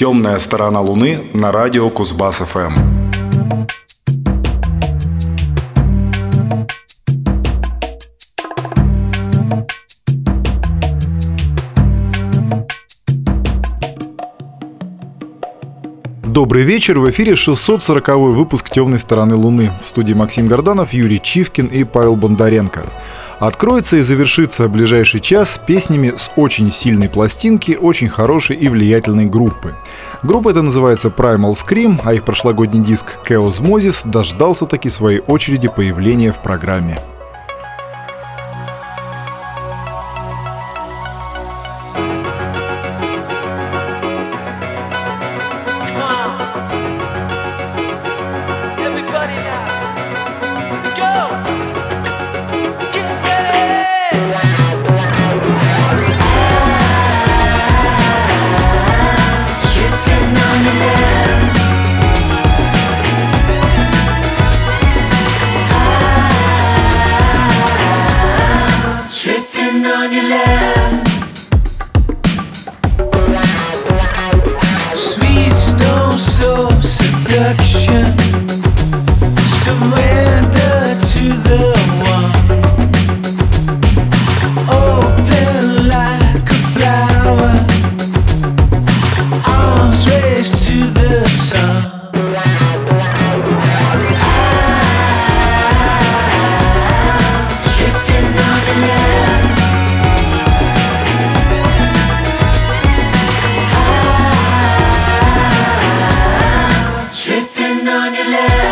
Темная сторона Луны на радио Кузбасс ФМ. Добрый вечер, в эфире 640 выпуск «Темной стороны Луны». В студии Максим Горданов, Юрий Чивкин и Павел Бондаренко. Откроется и завершится ближайший час песнями с очень сильной пластинки, очень хорошей и влиятельной группы. Группа эта называется Primal Scream, а их прошлогодний диск Chaos Moses дождался таки своей очереди появления в программе. love.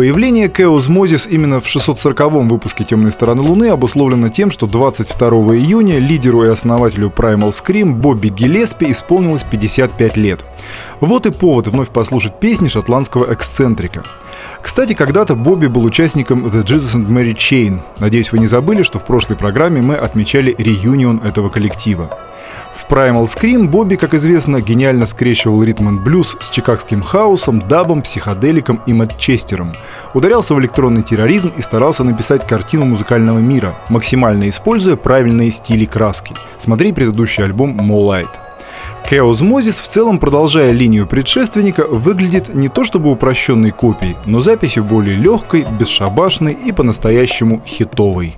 Появление Chaos именно в 640-м выпуске «Темной стороны Луны» обусловлено тем, что 22 июня лидеру и основателю Primal Scream Бобби Гелеспи исполнилось 55 лет. Вот и повод вновь послушать песни шотландского эксцентрика. Кстати, когда-то Бобби был участником The Jesus and Mary Chain. Надеюсь, вы не забыли, что в прошлой программе мы отмечали реюнион этого коллектива. Primal Scream Бобби, как известно, гениально скрещивал ритм блюз с чикагским хаосом, дабом, психоделиком и Манчестером. Ударялся в электронный терроризм и старался написать картину музыкального мира, максимально используя правильные стили краски. Смотри предыдущий альбом Moonlight. Chaos в целом, продолжая линию предшественника, выглядит не то чтобы упрощенной копией, но записью более легкой, бесшабашной и по-настоящему хитовой.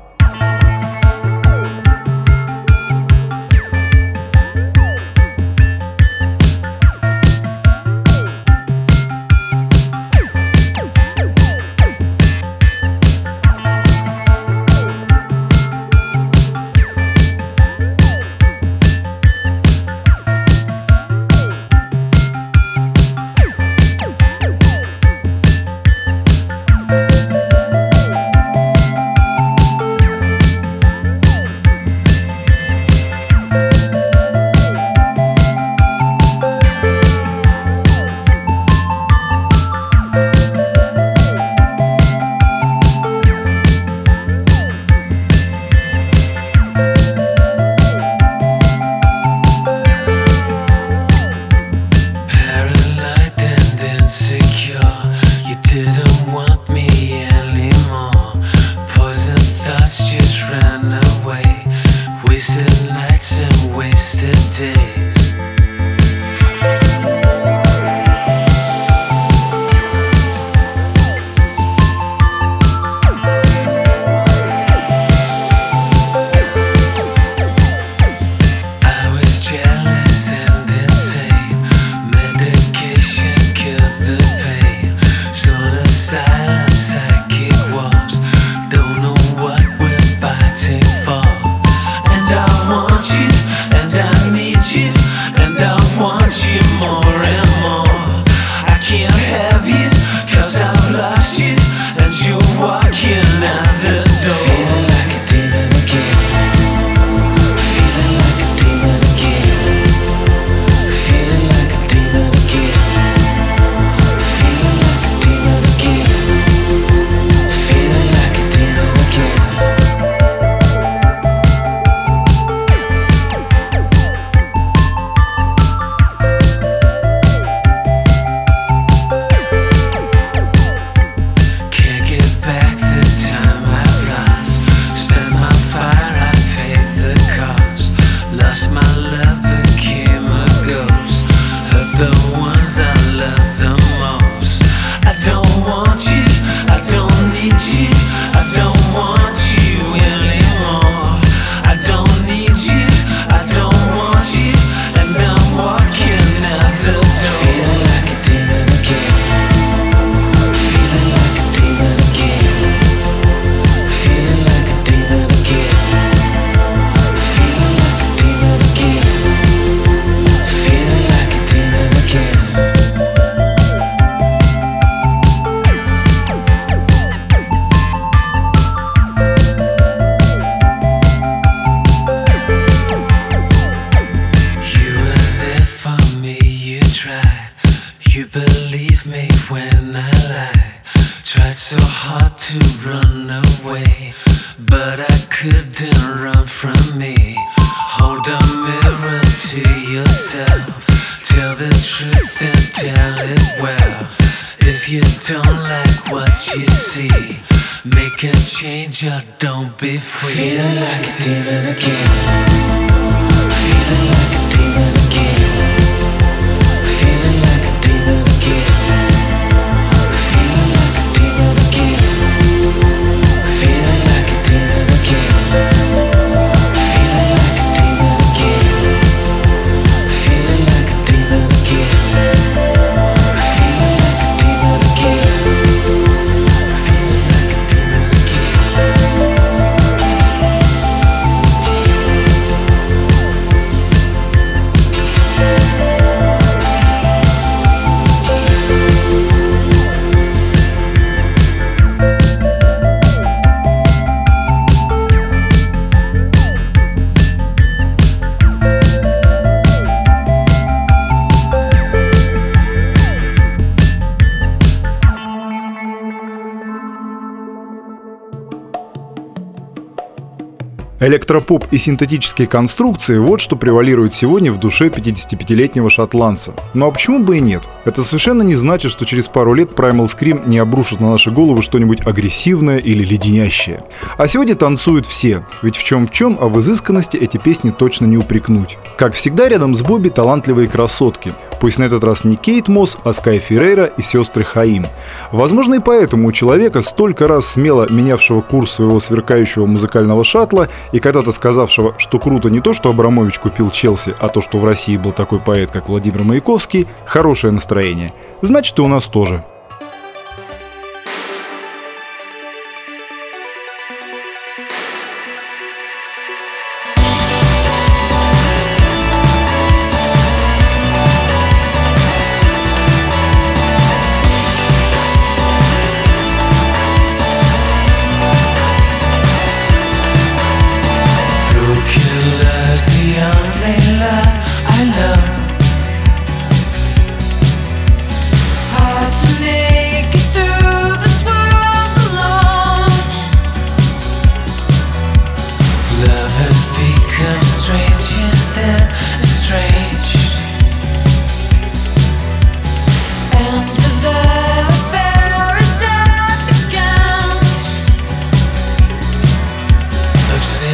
Электропоп и синтетические конструкции – вот что превалирует сегодня в душе 55-летнего шотландца. Ну а почему бы и нет? Это совершенно не значит, что через пару лет Primal Scream не обрушит на наши головы что-нибудь агрессивное или леденящее. А сегодня танцуют все, ведь в чем в чем, а в изысканности эти песни точно не упрекнуть. Как всегда, рядом с Бобби талантливые красотки. Пусть на этот раз не Кейт Мосс, а Скай Феррейра и сестры Хаим. Возможно, и поэтому у человека, столько раз смело менявшего курс своего сверкающего музыкального шаттла и когда-то сказавшего, что круто не то, что Абрамович купил Челси, а то, что в России был такой поэт, как Владимир Маяковский, хорошее настроение. Значит, и у нас тоже.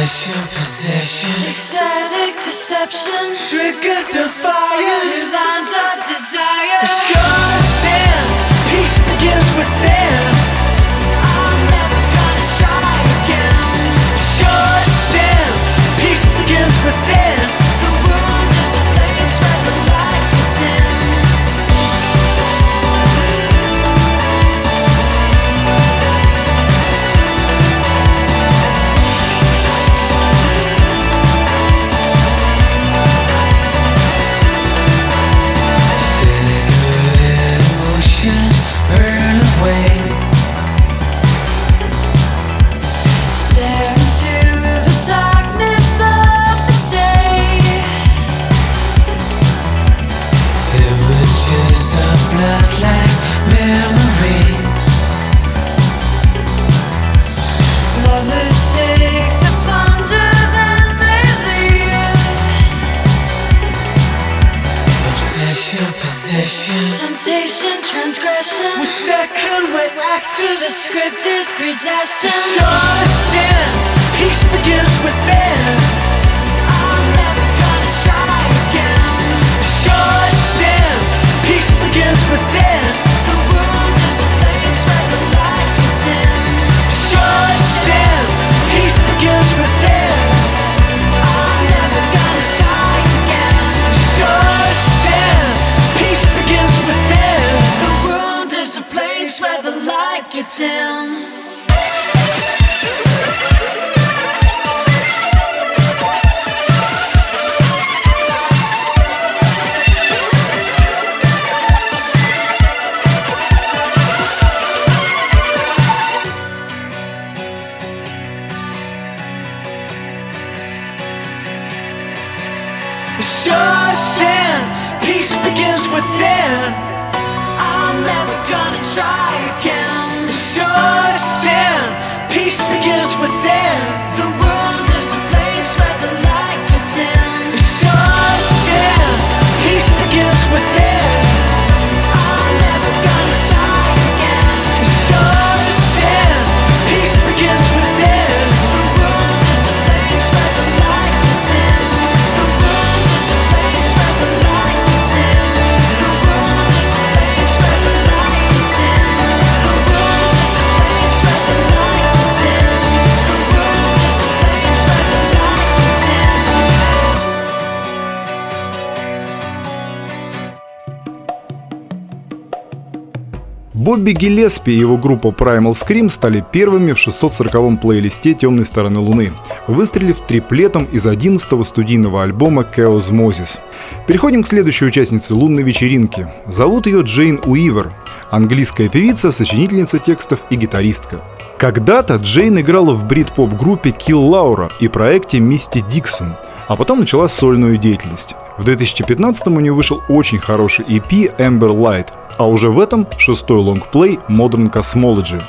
Obsession, possession, Ecstatic deception. trigger defiance. Lines of desire. Sure sin, peace begins within. I'm never gonna try again. Sure sin, peace begins within. Transgression. We're second The actors. script is predestined. Sure sin, peace begins within. down Бобби Гиллеспи и его группа Primal Scream стали первыми в 640-м плейлисте «Темной стороны Луны», выстрелив триплетом из 11-го студийного альбома «Chaos Moses». Переходим к следующей участнице лунной вечеринки. Зовут ее Джейн Уивер, английская певица, сочинительница текстов и гитаристка. Когда-то Джейн играла в брит-поп-группе Kill Laura и проекте Мисти Диксон, а потом начала сольную деятельность. В 2015 у нее вышел очень хороший EP Amber Light, а уже в этом шестой лонгплей Modern Cosmology.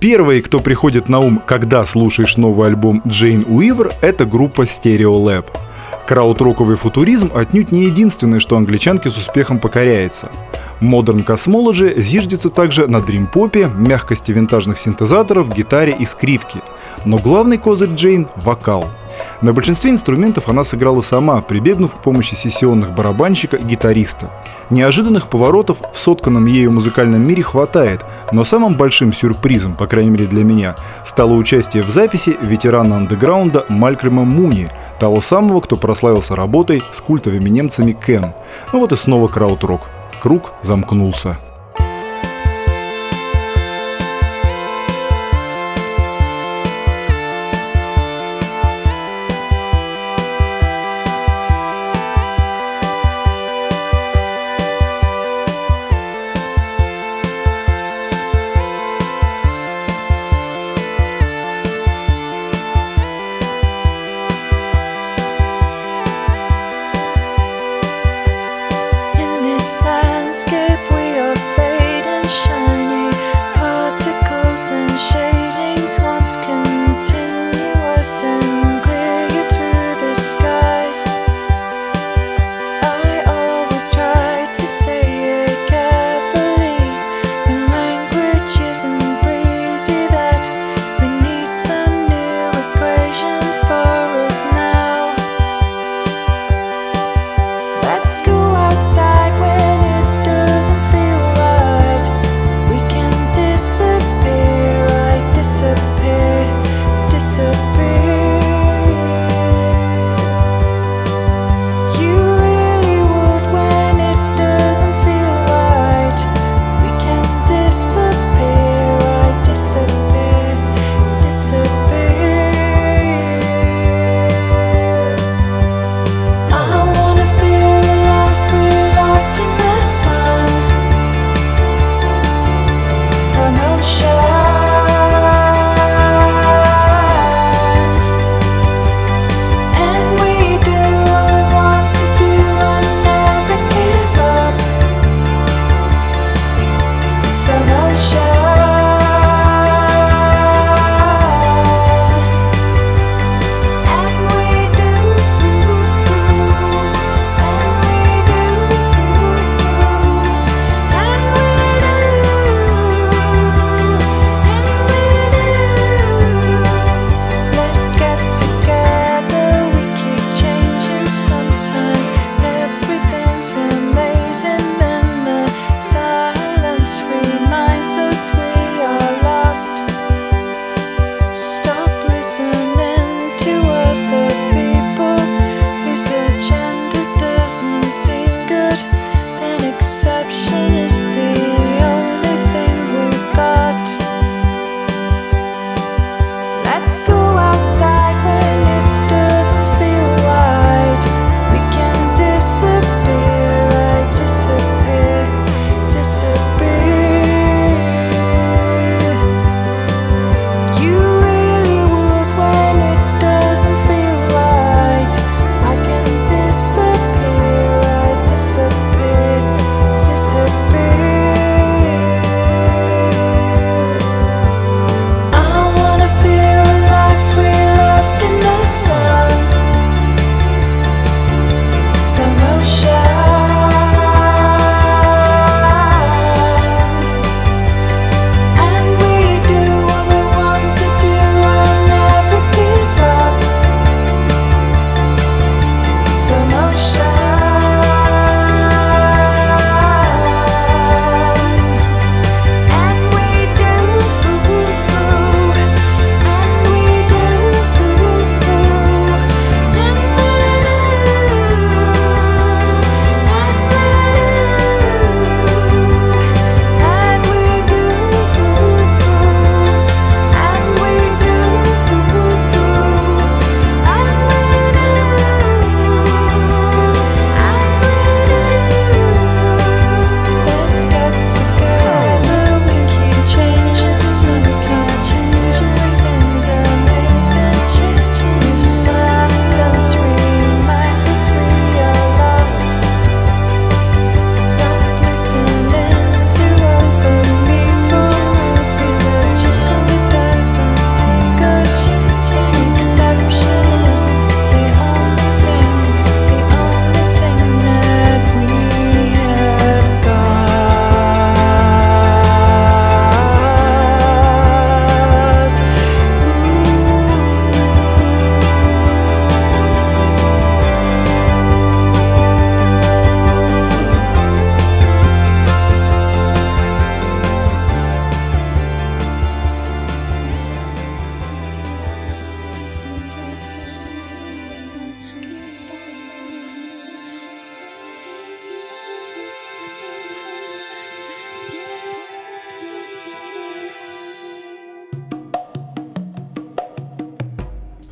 Первый, кто приходит на ум, когда слушаешь новый альбом Джейн Уивер, это группа Stereo Lab. Краудроковый футуризм отнюдь не единственное, что англичанке с успехом покоряется. Modern Cosmology зиждется также на дрим-попе, мягкости винтажных синтезаторов, гитаре и скрипке. Но главный козырь Джейн — вокал. На большинстве инструментов она сыграла сама, прибегнув к помощи сессионных барабанщика и гитариста. Неожиданных поворотов в сотканном ею музыкальном мире хватает, но самым большим сюрпризом, по крайней мере для меня, стало участие в записи ветерана андеграунда Малькольма Муни, того самого, кто прославился работой с культовыми немцами Кен. Ну вот и снова крауд-рок. Круг замкнулся.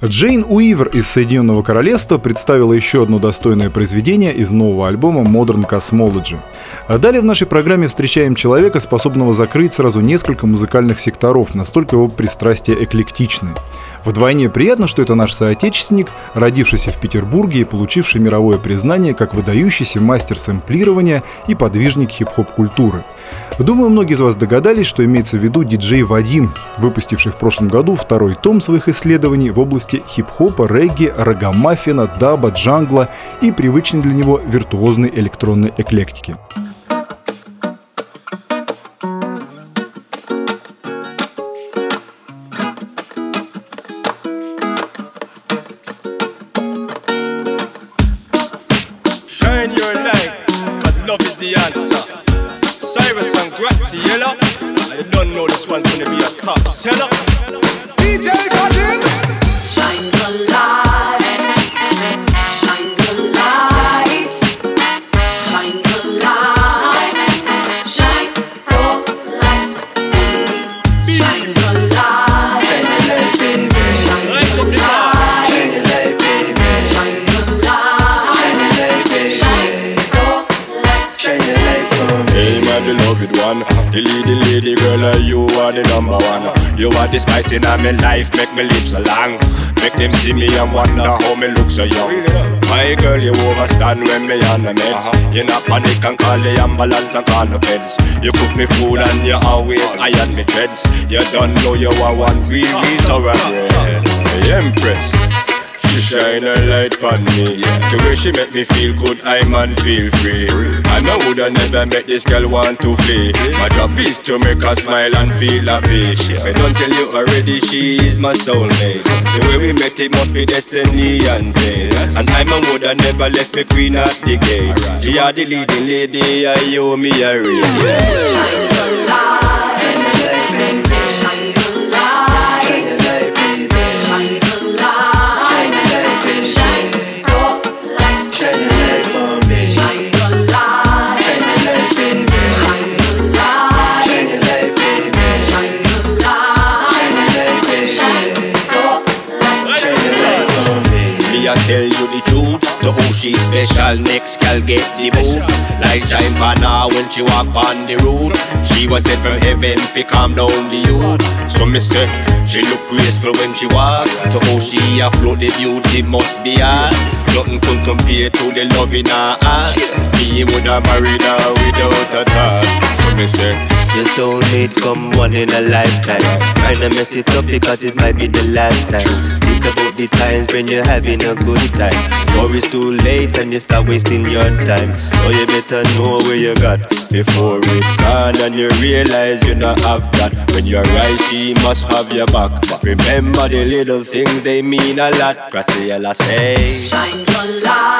Джейн Уивер из Соединенного Королевства представила еще одно достойное произведение из нового альбома Modern Cosmology. А далее в нашей программе встречаем человека, способного закрыть сразу несколько музыкальных секторов, настолько его пристрастия эклектичны. Вдвойне приятно, что это наш соотечественник, родившийся в Петербурге и получивший мировое признание как выдающийся мастер сэмплирования и подвижник хип-хоп культуры. Думаю, многие из вас догадались, что имеется в виду диджей Вадим, выпустивший в прошлом году второй том своих исследований в области хип-хопа, регги, рогамаффина, даба, джангла и привычной для него виртуозной электронной эклектики. number one. You are the spice in my life, make me live so long. Make them see me and wonder how me look so young. My girl, you overstand when me on the meds. Uh-huh. You not panic and call the ambulance and call the feds. You cook me food and you always iron me dreads. You don't know you are one we real, so I'm Empress. She shine a light on me. Yeah. The way she make me feel good, I man feel free. And I woulda never met this girl want to flee. My job is to make her smile and feel happy. I don't tell you already, she is my soulmate. The way we met, it must be destiny and fate. And I man woulda never left me queen at the gate. She are the leading lady, I owe me a ring. Yes. She special. Next gal get the boot. Like Shine Vanna when she walk on the road. She was sent from heaven to calm down the youth. So me say she look graceful when she walk. To who she afloat the beauty must be hard. Nothing could compare to the love in her heart. Me woulda married her without a thought. So me say your soulmate come one in a lifetime. Kinda mess it up because it might be the last time. Think about the times when you're having a good time. Or it's too late and you start wasting your time. So you better know where you got before it gone and you realize you not have that. When you're right, she must have your back. But remember the little things they mean a lot. Graciela say, Shine your light.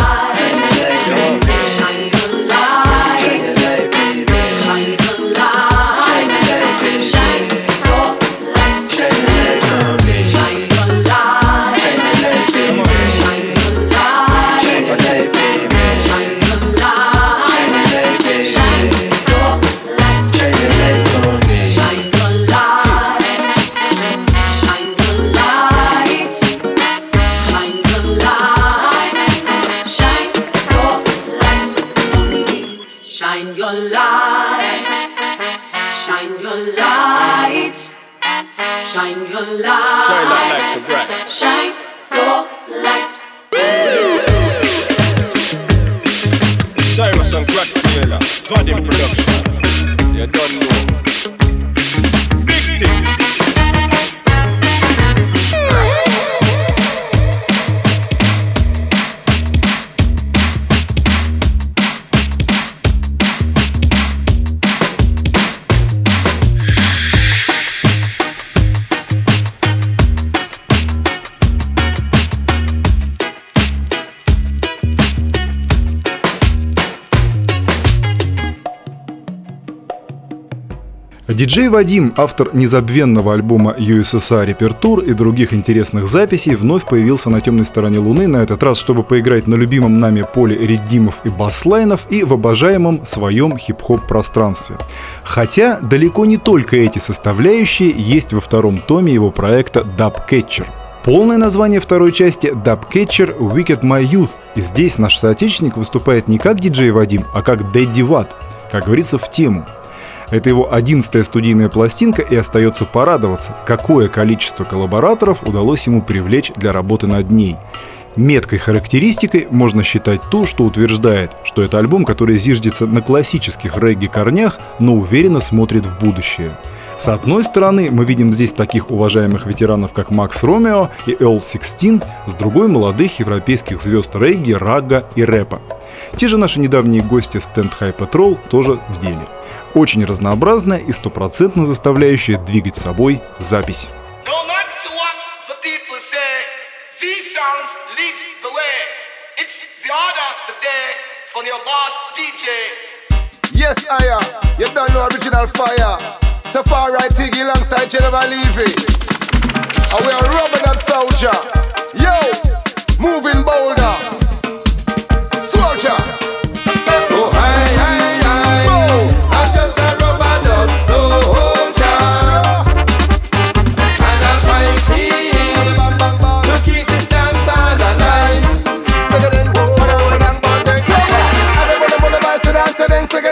Диджей Вадим, автор незабвенного альбома USSR Репертур и других интересных записей, вновь появился на темной стороне Луны, на этот раз, чтобы поиграть на любимом нами поле реддимов и баслайнов и в обожаемом своем хип-хоп пространстве. Хотя далеко не только эти составляющие есть во втором томе его проекта Dub Catcher. Полное название второй части Dubcatcher Wicked My Youth. И здесь наш соотечественник выступает не как диджей Вадим, а как Дэдди Ват, как говорится, в тему. Это его одиннадцатая студийная пластинка и остается порадоваться, какое количество коллабораторов удалось ему привлечь для работы над ней. Меткой характеристикой можно считать то, что утверждает, что это альбом, который зиждется на классических регги-корнях, но уверенно смотрит в будущее. С одной стороны, мы видим здесь таких уважаемых ветеранов, как Макс Ромео и Эл Сикстин, с другой — молодых европейских звезд регги, рагга и рэпа. Те же наши недавние гости Stand High Patrol тоже в деле. Очень разнообразная и стопроцентно заставляющая двигать собой запись. Yes, I am. You don't know original fire. To far right Tiggy alongside General Levy. And we are rubbing that soldier. Yo, moving boulder.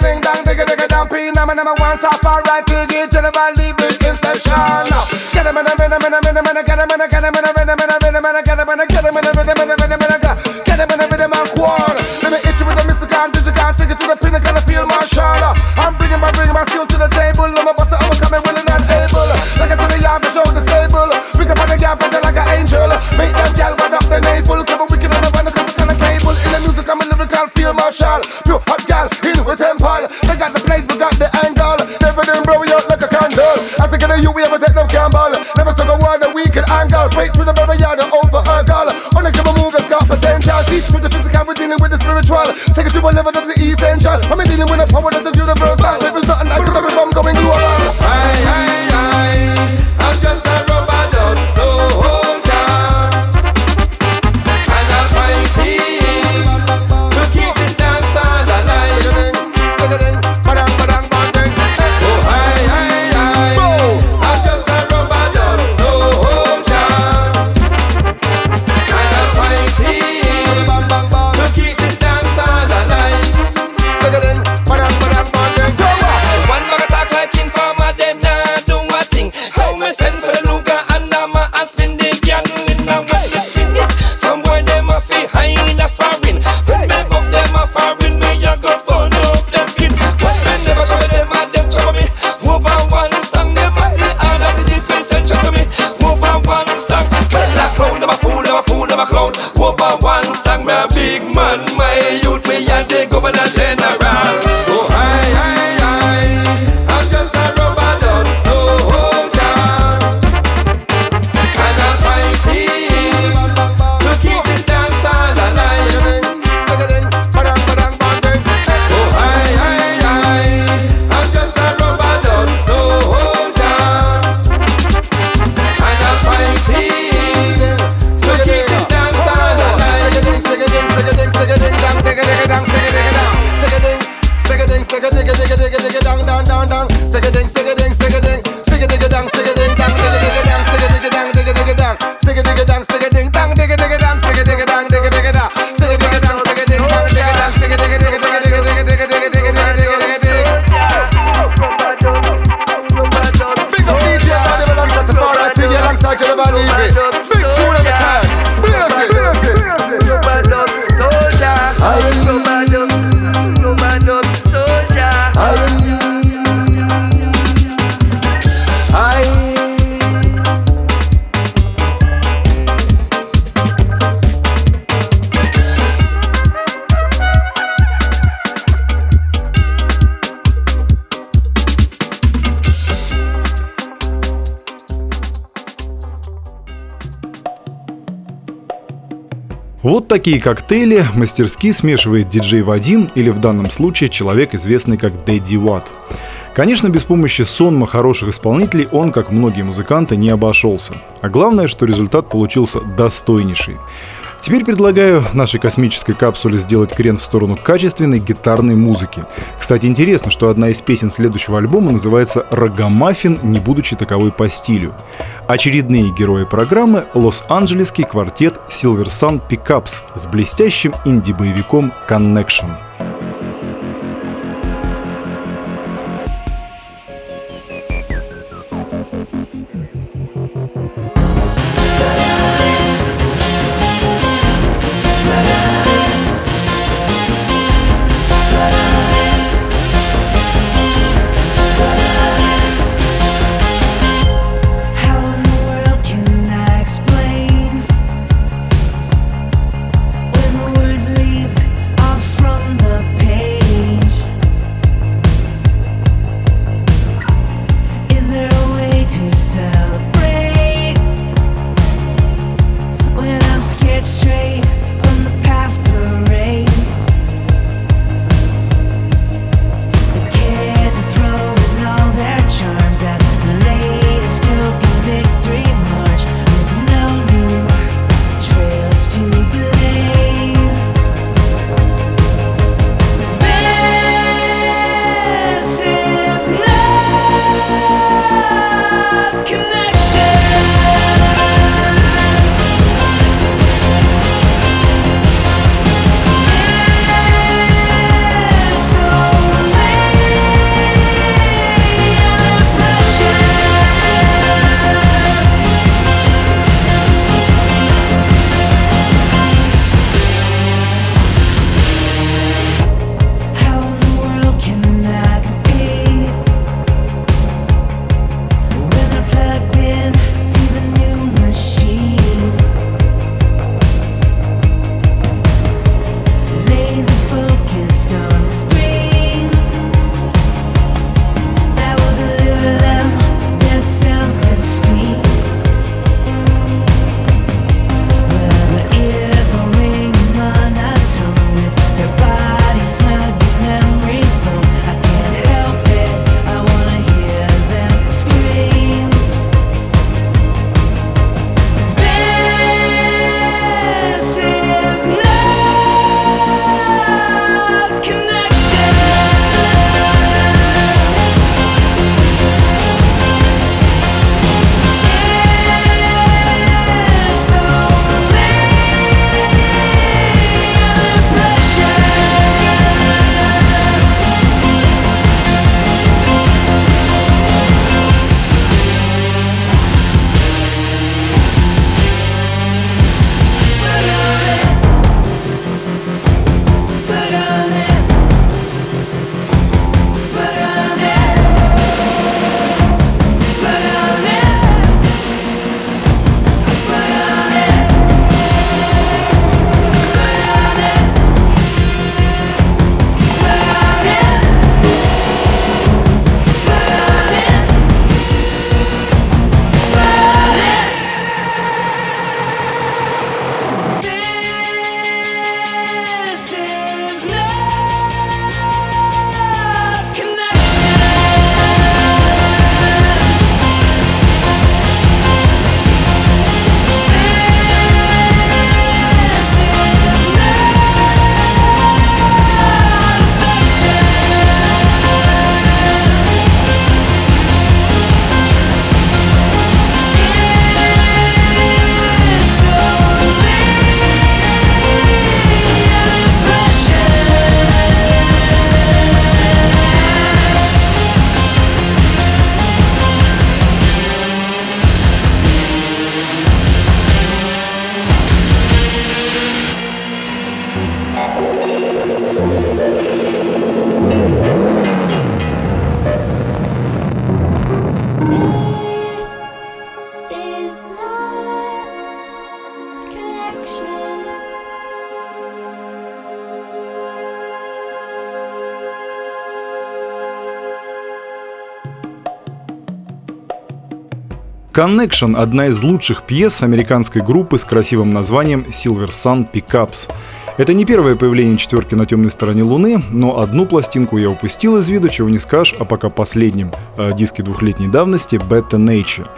ding dong, digga digga dong, pee number number one, top right to get general, leave with get him in a minute, minute, minute, minute, get him in a, get him in a, minute, minute, minute, minute, get him in a, get him in a, minute, minute, minute, minute, get him in a, minute, man, quad. Let me hit you with a mystical, digital, take it to the pinnacle, I feel my shadow. I'm bringing my, bringing my skills to the table, let me bust it такие коктейли мастерски смешивает диджей Вадим или в данном случае человек, известный как Дэдди Ватт. Конечно, без помощи сонма хороших исполнителей он, как многие музыканты, не обошелся. А главное, что результат получился достойнейший. Теперь предлагаю нашей космической капсуле сделать крен в сторону качественной гитарной музыки. Кстати, интересно, что одна из песен следующего альбома называется «Рогомаффин», не будучи таковой по стилю. Очередные герои программы – лос-анджелесский квартет Silver Sun Pickups с блестящим инди-боевиком Connection – Connection – одна из лучших пьес американской группы с красивым названием Silver Sun Pickups. Это не первое появление четверки на темной стороне Луны, но одну пластинку я упустил из виду, чего не скажешь, а пока последним э, диске двухлетней давности Beta Nature.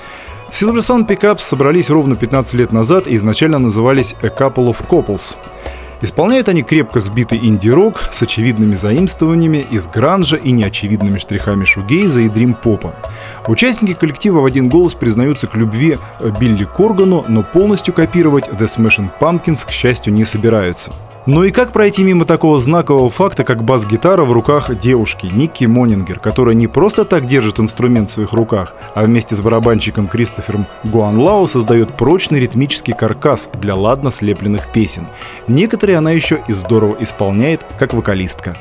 Silver Sun Pickups собрались ровно 15 лет назад и изначально назывались A Couple of Couples – Исполняют они крепко сбитый инди-рок с очевидными заимствованиями из гранжа и неочевидными штрихами шугейза и дрим-попа. Участники коллектива в один голос признаются к любви э, Билли Коргану, но полностью копировать The Smashing Pumpkins, к счастью, не собираются. Ну и как пройти мимо такого знакового факта, как бас-гитара в руках девушки Никки Монингер, которая не просто так держит инструмент в своих руках, а вместе с барабанщиком Кристофером Гуанлау создает прочный ритмический каркас для ладно слепленных песен. Некоторые она еще и здорово исполняет, как вокалистка.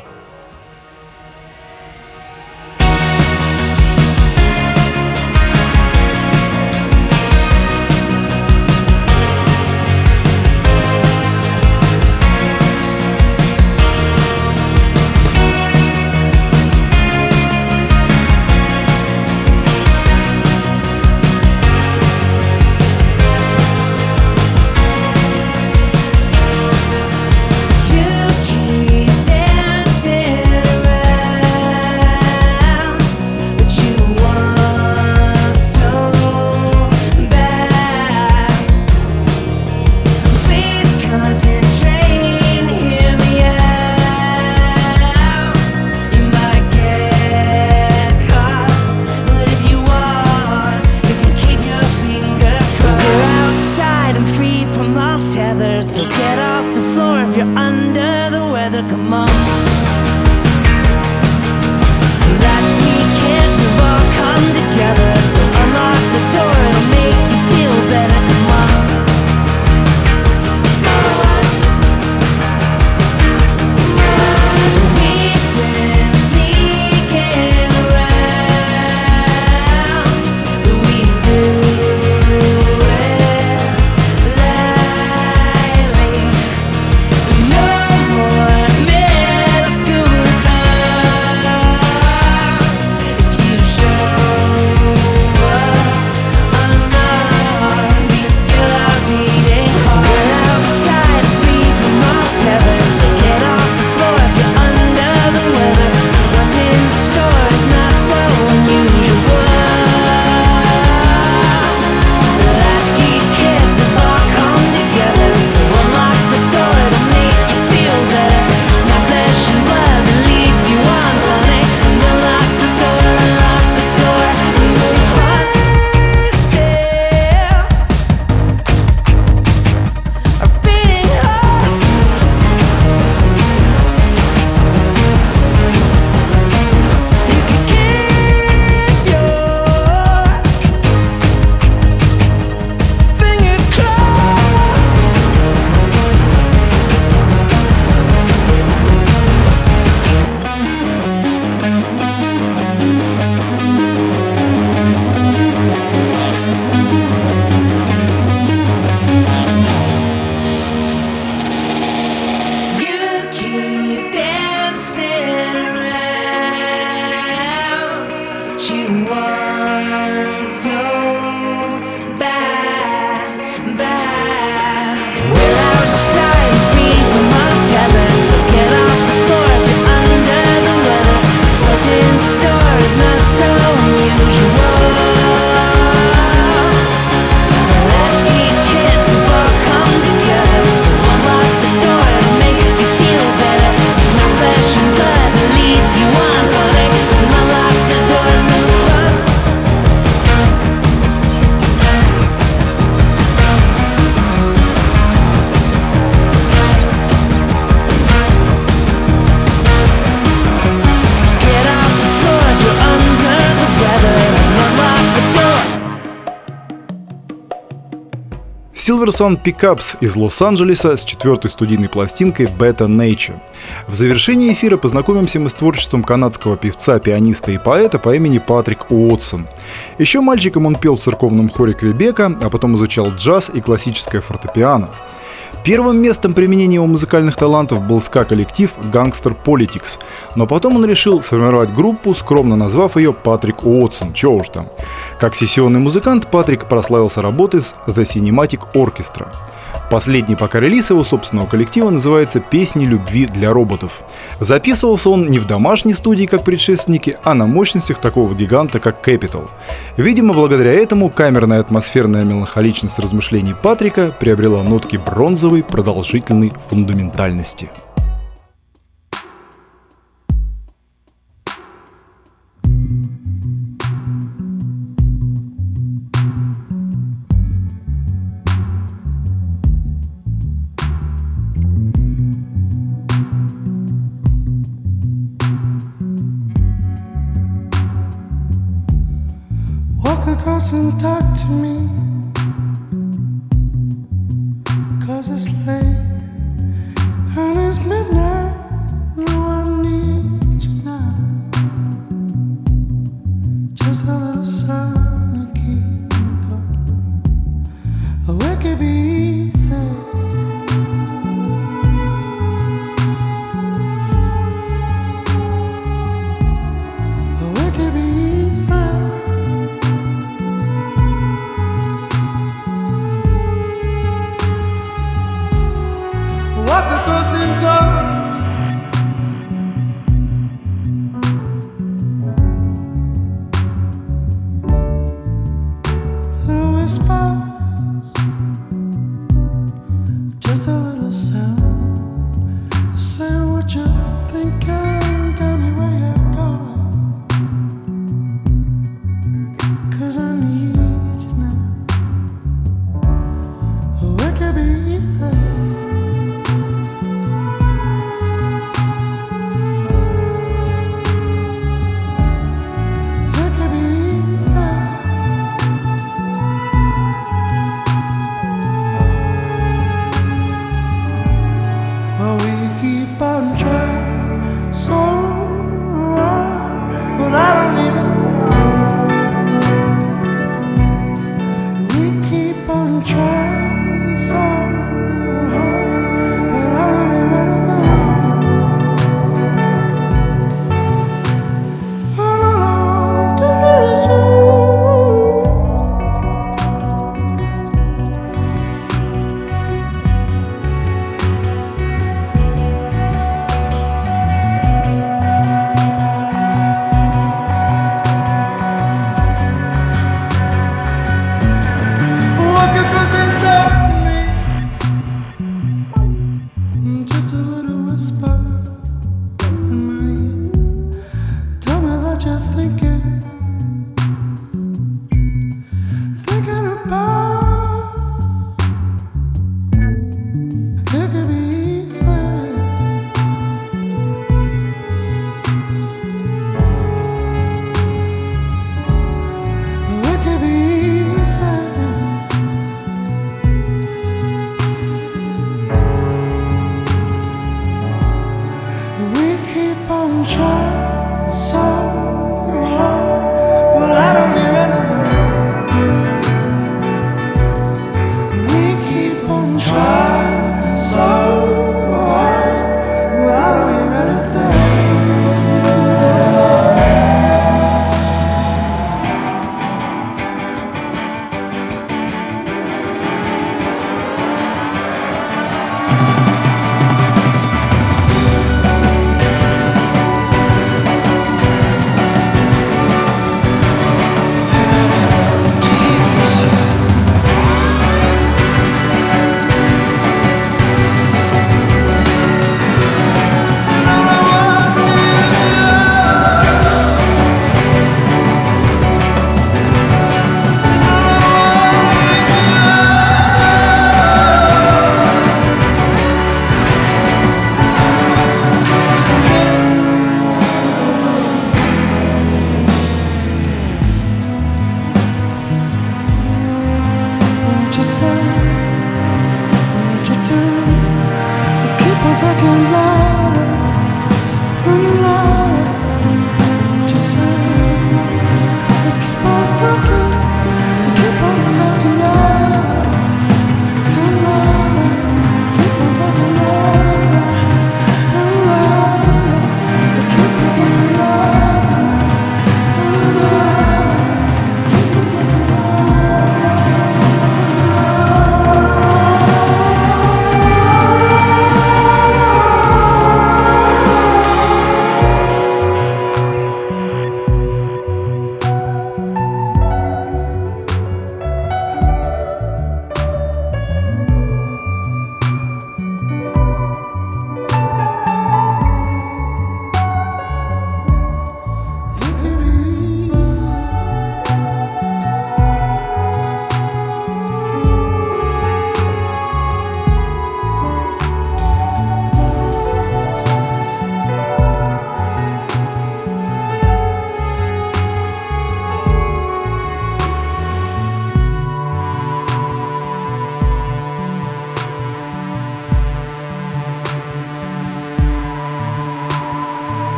Silver Sun Pickups из Лос-Анджелеса с четвертой студийной пластинкой Beta Nature. В завершении эфира познакомимся мы с творчеством канадского певца, пианиста и поэта по имени Патрик Уотсон. Еще мальчиком он пел в церковном хоре Квебека, а потом изучал джаз и классическое фортепиано. Первым местом применения его музыкальных талантов был ска-коллектив Gangster Politics, но потом он решил сформировать группу, скромно назвав ее Патрик Уотсон, чё уж там. Как сессионный музыкант Патрик прославился работой с The Cinematic Orchestra. Последний пока релиз его собственного коллектива называется «Песни любви для роботов». Записывался он не в домашней студии, как предшественники, а на мощностях такого гиганта, как Capital. Видимо, благодаря этому камерная атмосферная меланхоличность размышлений Патрика приобрела нотки бронзовой продолжительной фундаментальности. to me.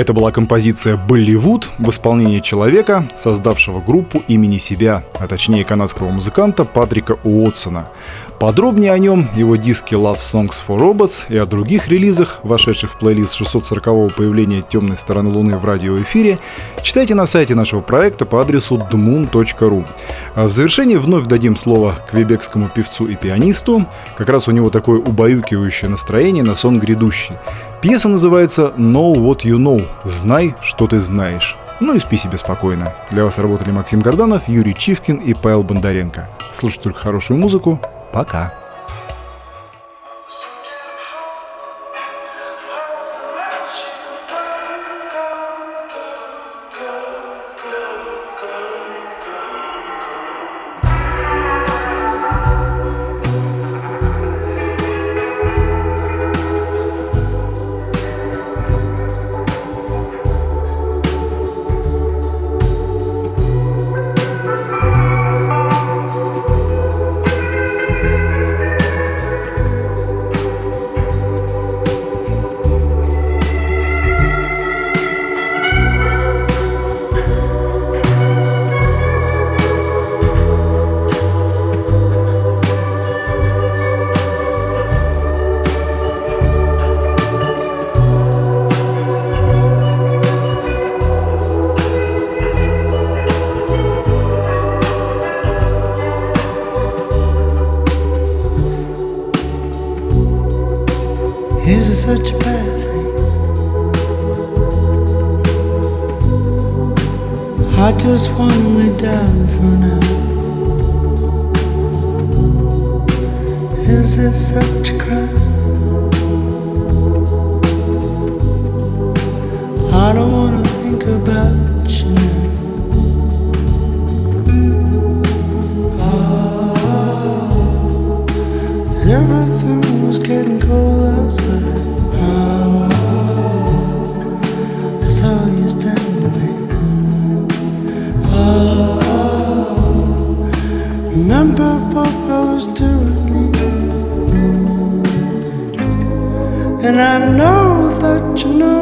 Это была композиция «Болливуд» в исполнении человека, создавшего группу имени себя, а точнее канадского музыканта Патрика Уотсона. Подробнее о нем, его диске Love Songs for Robots и о других релизах, вошедших в плейлист 640-го появления темной стороны Луны в радиоэфире, читайте на сайте нашего проекта по адресу dmoon.ru. А в завершении вновь дадим слово квебекскому певцу и пианисту. Как раз у него такое убаюкивающее настроение на сон грядущий. Пьеса называется «Know What You Know» – «Знай, что ты знаешь». Ну и спи себе спокойно. Для вас работали Максим Горданов, Юрий Чивкин и Павел Бондаренко. Слушайте только хорошую музыку. Пока. And I know that you know.